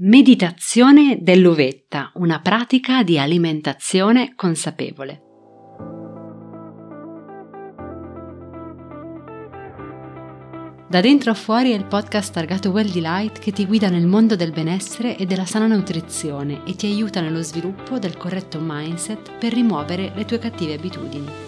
Meditazione dell'uvetta, una pratica di alimentazione consapevole. Da dentro a fuori è il podcast targato Well Delight che ti guida nel mondo del benessere e della sana nutrizione e ti aiuta nello sviluppo del corretto mindset per rimuovere le tue cattive abitudini.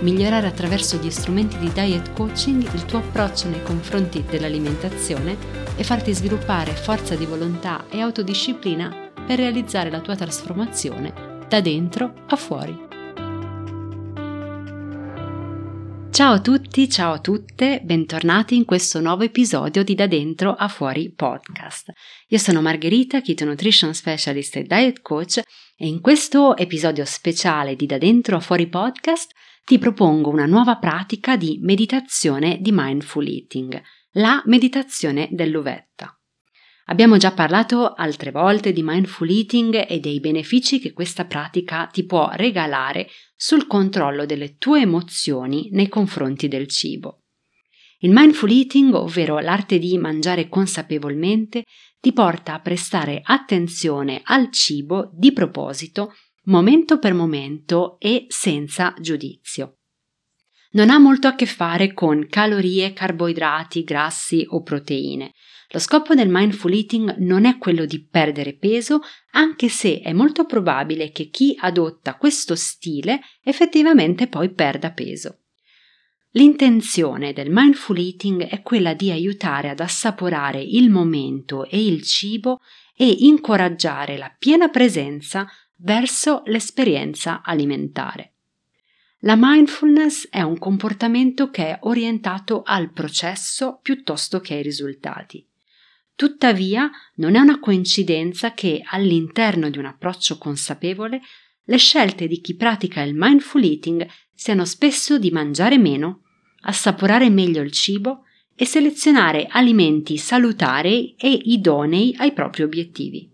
Migliorare attraverso gli strumenti di diet coaching il tuo approccio nei confronti dell'alimentazione e farti sviluppare forza di volontà e autodisciplina per realizzare la tua trasformazione da dentro a fuori. Ciao a tutti, ciao a tutte, bentornati in questo nuovo episodio di Da Dentro a Fuori podcast. Io sono Margherita, Keto Nutrition Specialist e Diet Coach e in questo episodio speciale di Da Dentro a Fuori podcast ti propongo una nuova pratica di meditazione di mindful eating, la meditazione dell'uvetta. Abbiamo già parlato altre volte di mindful eating e dei benefici che questa pratica ti può regalare sul controllo delle tue emozioni nei confronti del cibo. Il mindful eating, ovvero l'arte di mangiare consapevolmente, ti porta a prestare attenzione al cibo di proposito momento per momento e senza giudizio. Non ha molto a che fare con calorie, carboidrati, grassi o proteine. Lo scopo del mindful eating non è quello di perdere peso, anche se è molto probabile che chi adotta questo stile effettivamente poi perda peso. L'intenzione del mindful eating è quella di aiutare ad assaporare il momento e il cibo e incoraggiare la piena presenza verso l'esperienza alimentare. La mindfulness è un comportamento che è orientato al processo piuttosto che ai risultati. Tuttavia, non è una coincidenza che all'interno di un approccio consapevole le scelte di chi pratica il mindful eating siano spesso di mangiare meno, assaporare meglio il cibo e selezionare alimenti salutari e idonei ai propri obiettivi.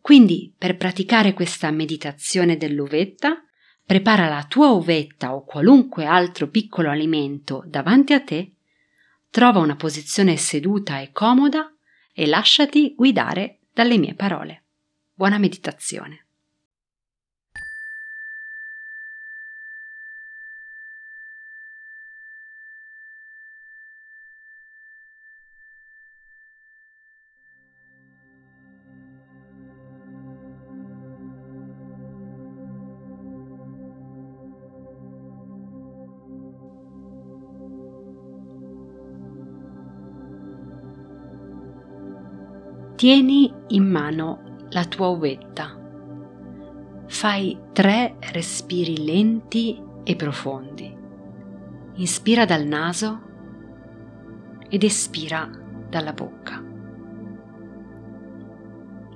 Quindi, per praticare questa meditazione dell'uvetta, prepara la tua uvetta o qualunque altro piccolo alimento davanti a te, trova una posizione seduta e comoda e lasciati guidare dalle mie parole. Buona meditazione. Tieni in mano la tua uvetta. Fai tre respiri lenti e profondi. Inspira dal naso ed espira dalla bocca.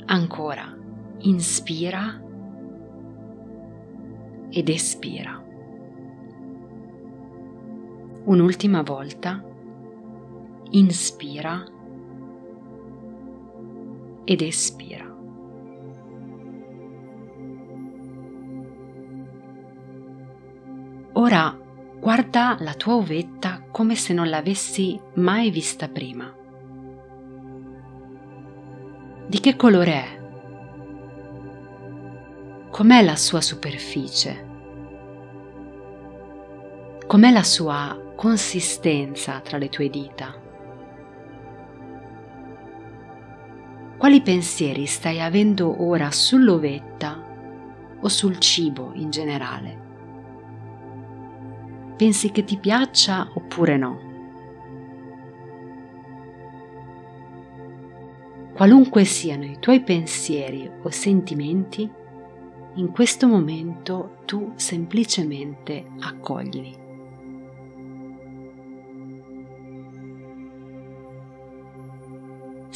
Ancora, inspira ed espira. Un'ultima volta, inspira ed espira. Ora guarda la tua uvetta come se non l'avessi mai vista prima. Di che colore è? Com'è la sua superficie? Com'è la sua consistenza tra le tue dita? Quali pensieri stai avendo ora sull'ovetta o sul cibo in generale? Pensi che ti piaccia oppure no? Qualunque siano i tuoi pensieri o sentimenti, in questo momento tu semplicemente accoglili.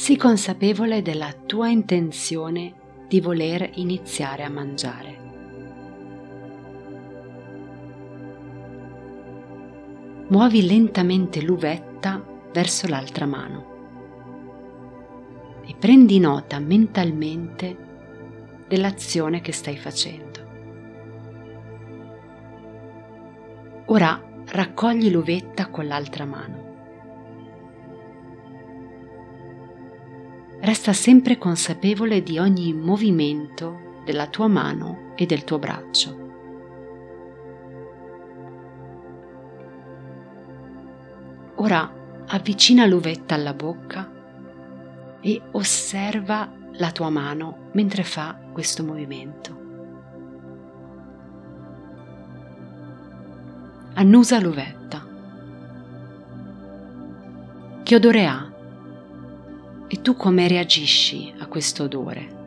Sii consapevole della tua intenzione di voler iniziare a mangiare. Muovi lentamente l'uvetta verso l'altra mano e prendi nota mentalmente dell'azione che stai facendo. Ora raccogli l'uvetta con l'altra mano. Resta sempre consapevole di ogni movimento della tua mano e del tuo braccio. Ora avvicina l'uvetta alla bocca e osserva la tua mano mentre fa questo movimento. Annusa l'uvetta. Che odore ha? E tu come reagisci a questo odore?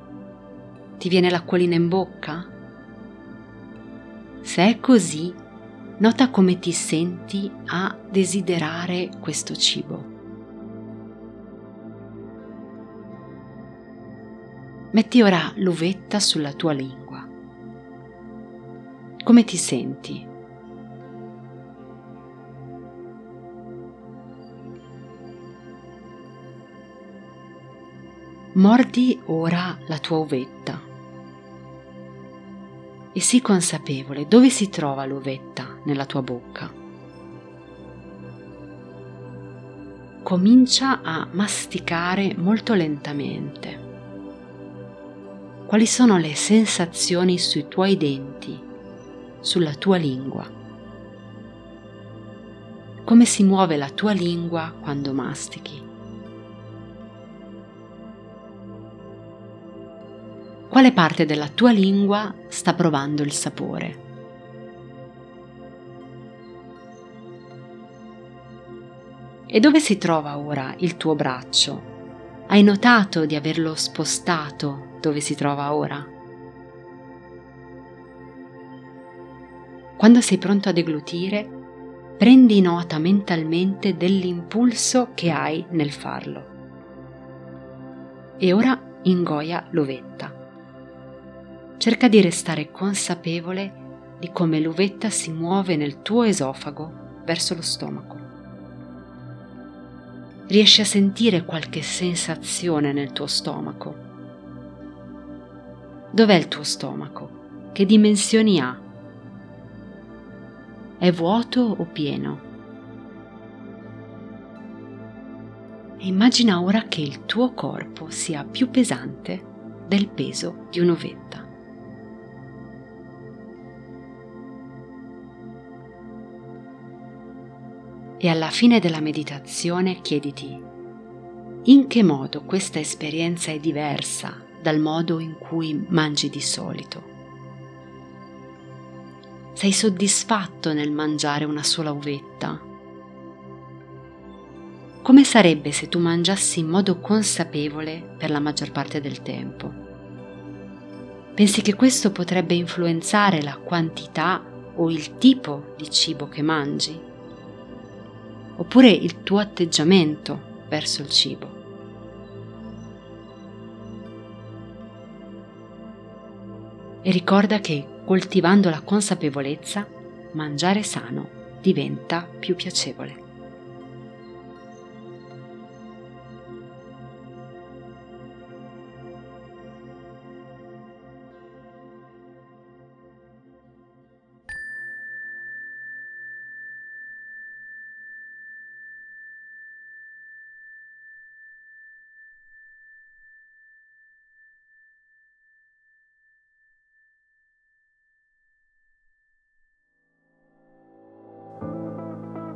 Ti viene l'acquolina in bocca? Se è così, nota come ti senti a desiderare questo cibo. Metti ora l'uvetta sulla tua lingua. Come ti senti? Mordi ora la tua uvetta e sii consapevole dove si trova l'uvetta nella tua bocca. Comincia a masticare molto lentamente. Quali sono le sensazioni sui tuoi denti, sulla tua lingua? Come si muove la tua lingua quando mastichi? Quale parte della tua lingua sta provando il sapore. E dove si trova ora il tuo braccio? Hai notato di averlo spostato dove si trova ora? Quando sei pronto a deglutire, prendi nota mentalmente dell'impulso che hai nel farlo. E ora ingoia l'uvetta cerca di restare consapevole di come l'uvetta si muove nel tuo esofago verso lo stomaco. Riesci a sentire qualche sensazione nel tuo stomaco? Dov'è il tuo stomaco? Che dimensioni ha? È vuoto o pieno? E immagina ora che il tuo corpo sia più pesante del peso di un'uvetta. E alla fine della meditazione chiediti in che modo questa esperienza è diversa dal modo in cui mangi di solito. Sei soddisfatto nel mangiare una sola uvetta? Come sarebbe se tu mangiassi in modo consapevole per la maggior parte del tempo? Pensi che questo potrebbe influenzare la quantità o il tipo di cibo che mangi? Oppure il tuo atteggiamento verso il cibo. E ricorda che coltivando la consapevolezza, mangiare sano diventa più piacevole.